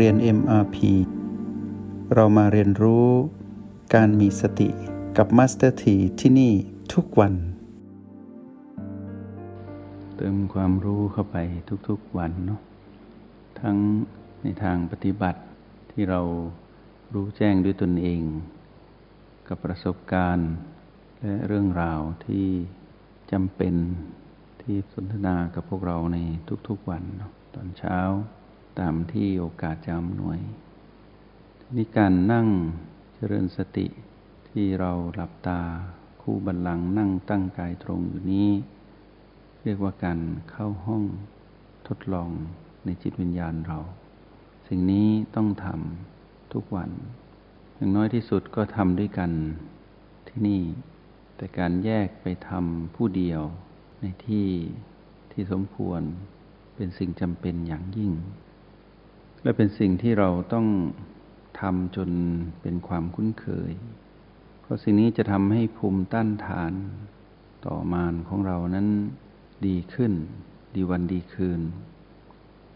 เรียน MRP เรามาเรียนรู้การมีสติกับ Master T ที่ที่นี่ทุกวัน เติมความรู้เข้าไปทุกๆวันเนาะทั้งในทางปฏิบัติที่เรารู้แจ้งด้วยตนเอง กับประสบการณ์ และเรื่องราวที่จำเป็นที่สนทนากับพวกเราในทุกๆวันเนาะตอนเช้า ตามที่โอกาสจะอำนวยนี่การนั่งเจริญสติที่เราหลับตาคู่บันลังนั่งตั้งกายตรงอยู่นี้ เรียกว่าการเข้าห้องทดลองในจิตวิญญาณเรา สิ่งนี้ต้องทำทุกวัน อย่างน้อยที่สุดก็ทำด้วยกันที่นี่ แต่การแยกไปทำผู้เดียวในที่ที่สมควรเป็นสิ่งจำเป็นอย่างยิ่ง และเป็นสิ่งที่เราต้องทำจนเป็นความคุ้นเคย เพราะสิ่งนี้จะทำให้ภูมิต้านทานต่อมานของเรานั้นดีขึ้น ดีวันดีคืน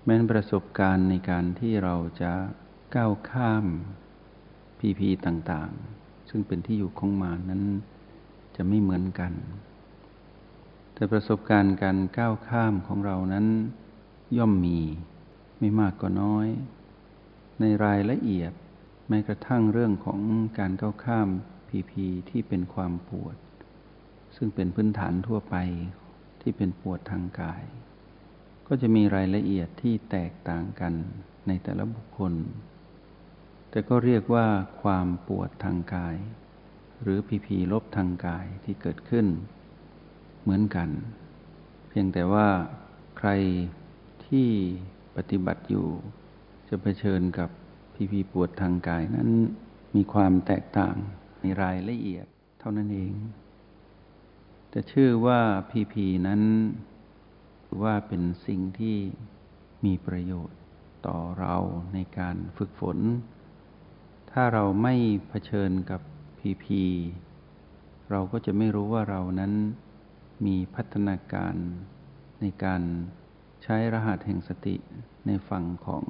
แม้นประสบการณ์ในการที่เราจะก้าวข้ามพีพีต่างๆ ซึ่งเป็นที่อยู่ของมานนั้นจะไม่เหมือนกัน แต่ประสบการณ์การก้าวข้ามของเรานั้นย่อมมี ไม่มากก็น้อย ในรายละเอียด แม้กระทั่งเรื่องของการก้าวข้ามพีพีที่เป็นความปวด ซึ่งเป็นพื้นฐานทั่วไปที่เป็นปวดทางกาย ก็จะมีรายละเอียดที่แตกต่างกันในแต่ละบุคคล แต่ก็เรียกว่าความปวดทางกาย หรือพีพีลบทางกายที่เกิดขึ้น เหมือนกัน เพียงแต่ว่าใครที่ ปฏิบัติอยู่ จะเผชิญกับพีพีปวดทางกายนั้นมีความแตกต่างในรายละเอียดเท่านั้นเองแต่ชื่อว่าพีพีนั้นว่าเป็นสิ่งที่มีประโยชน์ต่อเราในการฝึกฝน ถ้าเราไม่เผชิญกับพีพีเราก็จะไม่รู้ว่าเรานั้นมีพัฒนาการในการ ช้รหัสแห่งสติในฝั่งของ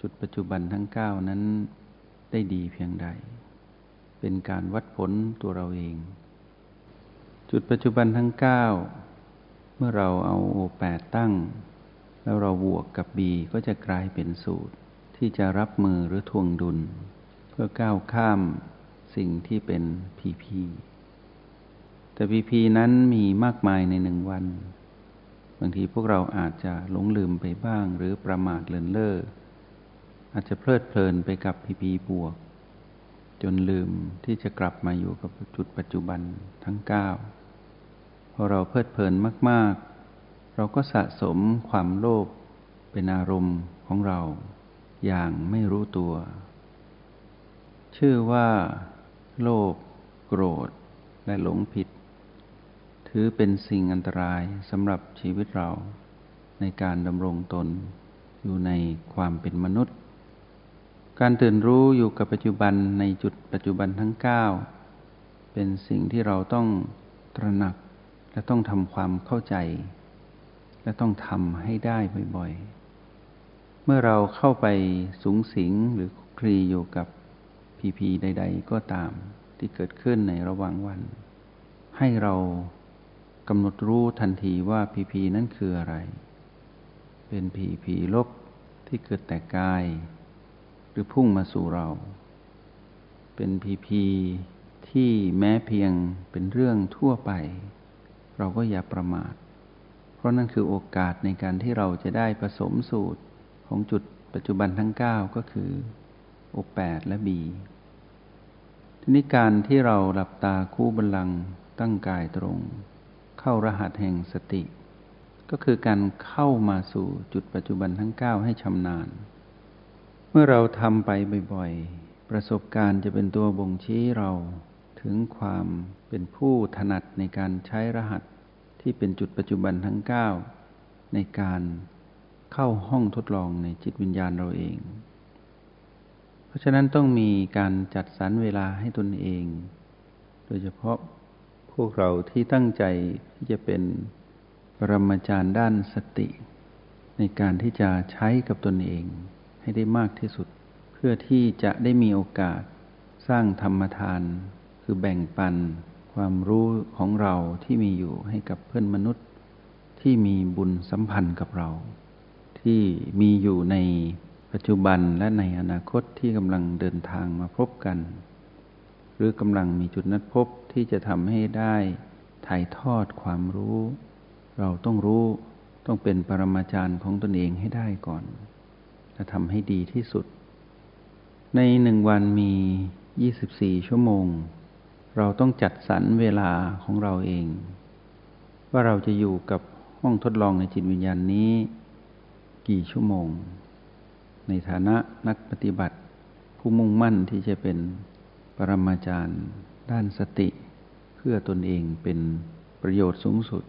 จุดปัจจุบันทั้งเก้านั้นได้ดีเพียงใด เป็นการวัดผลตัวเราเอง จุดปัจจุบันทั้งเก้าเมื่อเราเอาโอแปดตั้ง แล้วเราบวกกับบีก็จะกลายเป็นสูตร ที่จะรับมือหรือทวงดุล เพื่อก้าวข้ามสิ่งที่เป็นพีพีแต่พีพีนั้นมีมากมายในหนึ่งวัน บางทีพวกเราอาจจะหลงลืมไปบ้าง หรือประมาทเลินเล่ออาจจะเพลิดเพลินไปกับพีพีบวก จนลืมที่จะกลับมาอยู่กับจุดปัจจุบันทั้งเก้าพอเราเพลิดเพลินมาก ๆ เราก็สะสมความโลภเป็นอารมณ์ของเรา อย่างไม่รู้ตัว ชื่อว่า โลภโกรธและหลงผิด ถือเป็นสิ่งอันตรายสำหรับชีวิตเรา ในการดำรงตนอยู่ในความเป็นมนุษย์ การตื่นรู้อยู่กับปัจจุบันในจุดปัจจุบันทั้ง 9 เป็นสิ่งที่เราต้องตระหนักและต้องทำความเข้าใจ และต้องทำให้ได้บ่อยๆ เมื่อเราเข้าไปสูงสิงหรือคลีอยู่กับพีพีใด ๆ ก็ตามที่เกิดขึ้นในระหว่างวัน ให้เรา กำหนดรู้ทันทีว่าพีพีนั้นคืออะไร เป็นพีพีลบที่เกิดแต่กาย หรือพุ่งมาสู่เรา เป็นพีพีที่แม้เพียงเป็นเรื่องทั่วไป เราก็อย่าประมาท เพราะนั่นคือโอกาสในการที่เราจะได้ผสมสูตรของจุดปัจจุบันทั้ง 9 ก็คือโอแปดและบีทีนี้การที่เราหลับตาคู่บัลลังตั้งกายตรง เข้ารหัสแห่งสติ ก็คือการเข้ามาสู่จุดปัจจุบันทั้ง 9 ให้ชำนาญ เมื่อเราทำไปบ่อยๆ ประสบการณ์จะเป็นตัวบ่งชี้เราถึงความเป็นผู้ถนัดในการใช้รหัสที่เป็นจุดปัจจุบันทั้ง 9 ในการเข้าห้องทดลองในจิตวิญญาณเราเอง เพราะฉะนั้นต้องมีการจัดสรรเวลาให้ตนเอง โดยเฉพาะ พวกเราที่ตั้งใจที่จะเป็นปรมาจารย์ด้านสติ ในการที่จะใช้กับตนเองให้ได้มากที่สุด เพื่อที่จะได้มีโอกาสสร้างธรรมทาน คือแบ่งปันความรู้ของเราที่มีอยู่ให้กับเพื่อนมนุษย์ ที่มีบุญสัมพันธ์กับเรา ที่มีอยู่ในปัจจุบันและในอนาคตที่กำลังเดินทางมาพบกัน หรือกำลังมีจุดนัดพบที่จะทำให้ได้ถ่ายทอดความรู้ เราต้องรู้ต้องเป็นปรมาจารย์ของตนเองให้ได้ก่อน และทำให้ดีที่สุด ในหนึ่งวันมี 24 ชั่วโมง เราต้องจัดสรรเวลาของเราเอง ว่าเราจะอยู่กับห้องทดลองในจิตวิญญาณนี้ กี่ชั่วโมง ในฐานะนักปฏิบัติ ผู้มุ่งมั่นที่จะเป็น ปรมาจารย์ ด้านสติเพื่อตนเองเป็นประโยชน์สูงสุด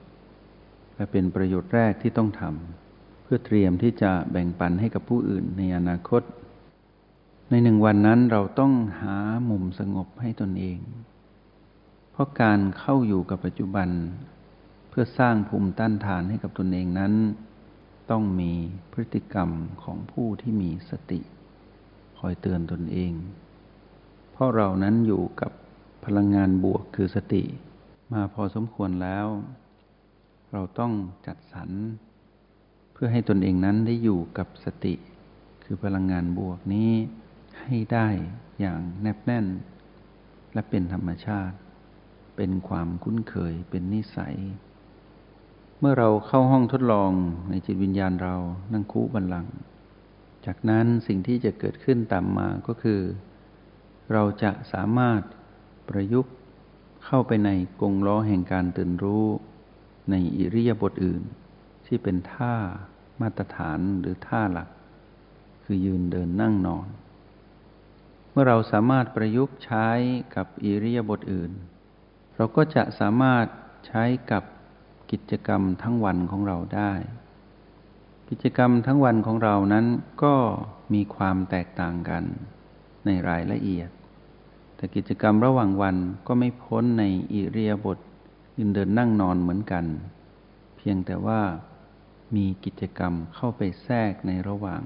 และเป็นประโยชน์แรกที่ต้องทำเพื่อเตรียมที่จะแบ่งปันให้กับผู้อื่นในอนาคต ในหนึ่งวันนั้นเราต้องหามุมสงบให้ตนเอง เพราะการเข้าอยู่กับปัจจุบัน เพื่อสร้างภูมิต้านทานให้กับตนเองนั้น ต้องมีพฤติกรรมของผู้ที่มีสติ คอยเตือนตนเอง เพราะเรานั้นอยู่กับพลังงานบวกคือสติ มาพอสมควรแล้ว เราต้องจัดสรรเพื่อให้ตนเองนั้นได้อยู่กับสติ คือพลังงานบวกนี้ให้ได้อย่างแนบแน่น และเป็นธรรมชาติ เป็นความคุ้นเคยเป็นนิสัย เมื่อเราเข้าห้องทดลองในจิตวิญญาณเรานั่งคูบันลัง จากนั้นสิ่งที่จะเกิดขึ้นตามมาก็คือ เราจะสามารถประยุกต์เข้าไปในกงล้อแห่งการตื่นรู้ ในอิริยาบถอื่น ที่เป็นท่ามาตรฐานหรือท่าหลัก คือยืนเดินนั่งนอน เมื่อเราสามารถประยุกต์ใช้กับอิริยาบถอื่น เราก็จะสามารถใช้กับกิจกรรมทั้งวันของเราได้ กิจกรรมทั้งวันของเรานั้นก็มีความแตกต่างกันในรายละเอียด แต่กิจกรรมระหว่างวันก็ไม่พ้นในอิริยาบถยืนเดินนั่งนอนเหมือนกัน เพียงแต่ว่ามีกิจกรรมเข้าไปแทรกในระหว่าง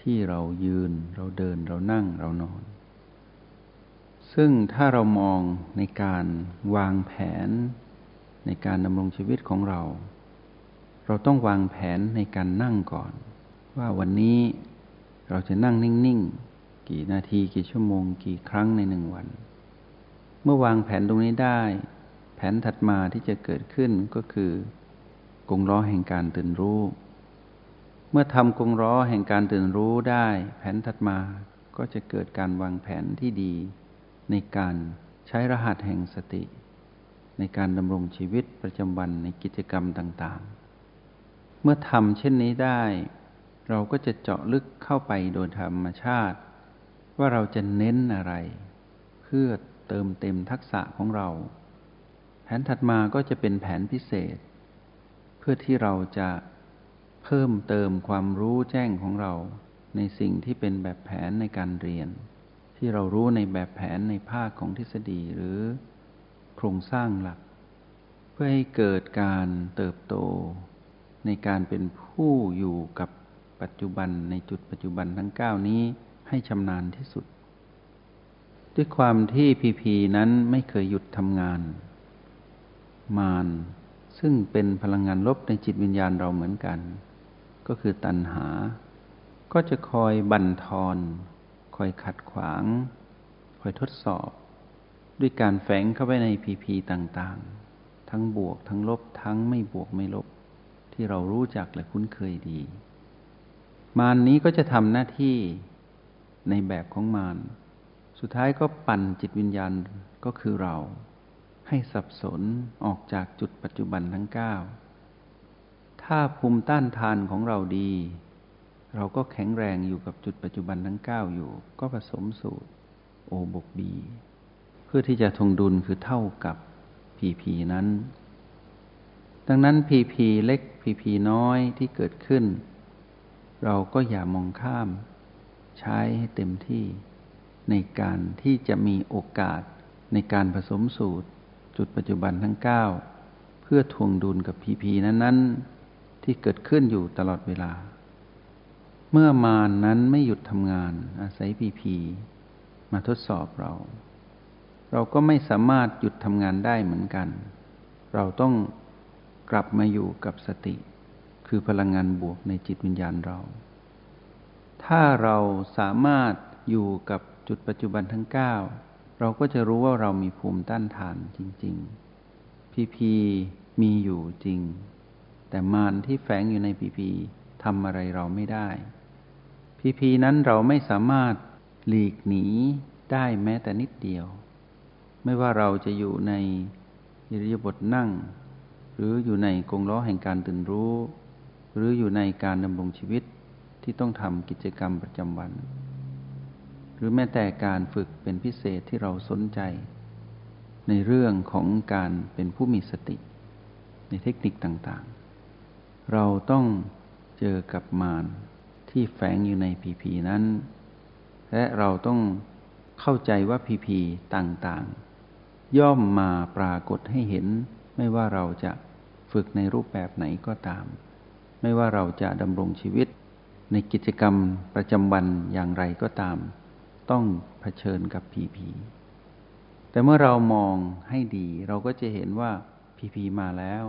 ที่เรายืนเราเดินเรานั่งเรานอน ซึ่งถ้าเรามองในการวางแผน ในการดำรงชีวิตของเรา เราต้องวางแผนในการนั่งก่อน ว่าวันนี้เราจะนั่งนิ่ง กี่นาทีกี่ชั่วโมงกี่ครั้งในหนึ่งวัน เมื่อวางแผนตรงนี้ได้ แผนถัดมาที่จะเกิดขึ้นก็คือกงล้อแห่งการตื่นรู้ เมื่อทำกงล้อแห่งการตื่นรู้ได้ แผนถัดมาก็จะเกิดการวางแผนที่ดี ในการใช้รหัสแห่งสติ ในการดำรงชีวิตประจำวันในกิจกรรมต่างๆ เมื่อทำเช่นนี้ได้ เราก็จะเจาะลึกเข้าไปโดยธรรมชาติ ว่าเราจะเน้นอะไร เพื่อเติมเต็มทักษะของเรา แผนถัดมาก็จะเป็นแผนพิเศษ เพื่อที่เราจะเพิ่มเติมความรู้แจ้งของเรา ในสิ่งที่เป็นแบบแผนในการเรียน ที่เรารู้ในแบบแผนในภาคของทฤษฎีหรือโครงสร้างหลัก เพื่อให้เกิดการเติบโต ในการเป็นผู้อยู่กับปัจจุบันในจุดปัจจุบันทั้ง 9 นี้ ให้ชำนาญที่สุด ด้วยความที่พีพีนั้นไม่เคยหยุดทำงาน มานซึ่งเป็นพลังงานลบในจิตวิญญาณเราเหมือนกัน ก็คือตัณหา ก็จะคอยบั่นทอน คอยขัดขวาง คอยทดสอบ ด้วยการแฝงเข้าไปในพีพีต่างๆ ทั้งบวกทั้งลบทั้งไม่บวกไม่ลบ ที่เรารู้จักและคุ้นเคยดี มานนี้ก็จะทำหน้าที่ ในแบบของมารสุดท้ายก็ปั่นจิตวิญญาณก็คือเรา ให้สับสนออกจากจุดปัจจุบันทั้งเก้าถ้าภูมิต้านทานของเราดี เราก็แข็งแรงอยู่กับจุดปัจจุบันทั้งเก้าอยู่ ก็ผสมสูตร โอบกบีเพื่อที่จะทงดุลคือเท่ากับพีพีนั้น ดังนั้นพีพีเล็กพีพีน้อยที่เกิดขึ้น เราก็อย่ามองข้าม ใช้ให้เต็มที่ ในการที่จะมีโอกาสในการผสมสูตร จุดปัจจุบันทั้ง 9 เพื่อทวงดุลกับพีพีนั้นๆ ที่เกิดขึ้นอยู่ตลอดเวลา เมื่อมานนั้นไม่หยุดทำงานอาศัยพีพีมาทดสอบเรา เราก็ไม่สามารถหยุดทำงานได้เหมือนกัน เราต้องกลับมาอยู่กับสติ คือพลังงานบวกในจิตวิญญาณเรา ถ้าเราสามารถอยู่กับจุดปัจจุบันทั้ง 9 เราก็จะรู้ว่าเรามีภูมิต้านทานจริง ๆ พีพีมีอยู่จริง แต่มารที่แฝงอยู่ในพีพีทำอะไรเราไม่ได้ พีพีนั้นเราไม่สามารถหลีกหนีได้แม้แต่นิดเดียว ไม่ว่าเราจะอยู่ในอิริยาบถนั่ง หรืออยู่ในกงล้อแห่งการตื่นรู้ หรืออยู่ในการดำรงชีวิต ที่ต้องทำกิจกรรมประจำวัน หรือแม้แต่การฝึกเป็นพิเศษที่เราสนใจ ในเรื่องของการเป็นผู้มีสติ ในเทคนิคต่างๆ เราต้องเจอกับมารที่แฝงอยู่ในพีพีนั้น และเราต้องเข้าใจว่าพีพีต่างๆ ย่อมมาปรากฏให้เห็น ไม่ว่าเราจะฝึกในรูปแบบไหนก็ตาม ไม่ว่าเราจะดำรงชีวิต ในกิจกรรมประจำวันอย่างไรก็ตาม ต้องเผชิญกับผีผีแต่เมื่อเรามองให้ดีเราก็จะเห็นว่าผีผีมาแล้ว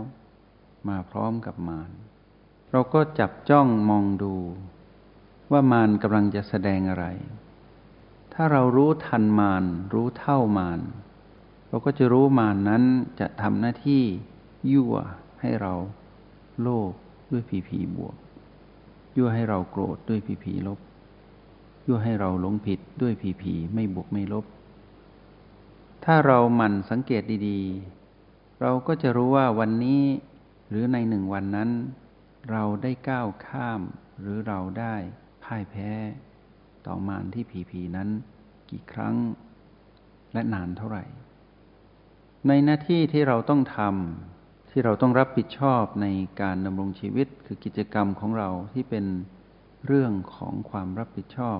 มาพร้อมกับมารเราก็จับจ้องมองดู ว่ามารกำลังจะแสดงอะไร ถ้าเรารู้ทันมารรู้เท่ามารเราก็จะรู้มารนั้นจะทำหน้าที่ยั่วให้เราโลภด้วยผีผีบวก ยั่วให้เราโกรธด้วยผีผีลบ ยั่วให้เราหลงผิดด้วยผีผีไม่บวกไม่ลบ ถ้าเราหมั่นสังเกตดีๆ เราก็จะรู้ว่าวันนี้ หรือในหนึ่งวันนั้น เราได้ก้าวข้าม หรือเราได้พ่ายแพ้ ต่อมารที่ผีผีนั้น กี่ครั้ง และนานเท่าไหร่ ในหน้าที่ที่เราต้องทำ ที่เราต้องรับผิดชอบในการดำรงชีวิตคือกิจกรรมของเราที่เป็นเรื่องของความรับผิดชอบ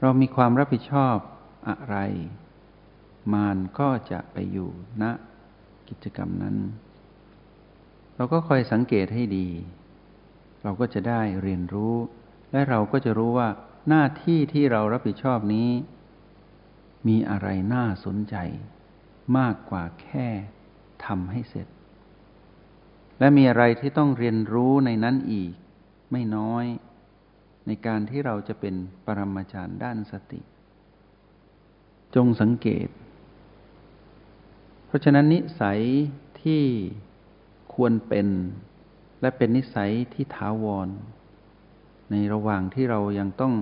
เรามีความรับผิดชอบอะไร มารก็จะไปอยู่ณกิจกรรมนั้น เราก็คอยสังเกตให้ดี เราก็จะได้เรียนรู้ และเราก็จะรู้ว่าหน้าที่ที่เรารับผิดชอบนี้ มีอะไรน่าสนใจ มากกว่าแค่ทำให้เสร็จ และมีอะไรที่ต้องเรียนรู้ในนั้นอีก ไม่น้อย ในการที่เราจะเป็นปรมาจารย์ด้านสติ จงสังเกต เพราะฉะนั้นนิสัยที่ควรเป็น และเป็นนิสัยที่ถาวร ในระหว่างที่เรายังต้อง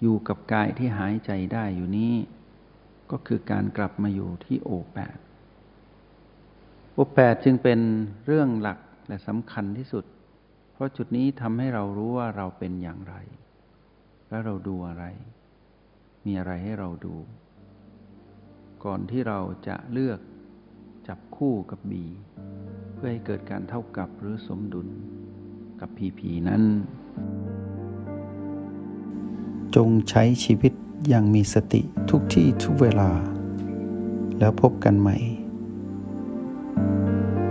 อยู่กับกายที่หายใจได้อยู่นี้ ก็คือการกลับมาอยู่ที่โอแปด อุปแปดจึงเป็นเรื่องหลักและสำคัญที่สุด เพราะจุดนี้ทำให้เรารู้ว่าเราเป็นอย่างไร และเราดูอะไร มีอะไรให้เราดู ก่อนที่เราจะเลือกจับคู่กับบีเพื่อให้เกิดการเท่ากับหรือสมดุลกับพีพีนั้น จงใช้ชีวิตอย่างมีสติทุกที่ทุกเวลา แล้วพบกันใหม่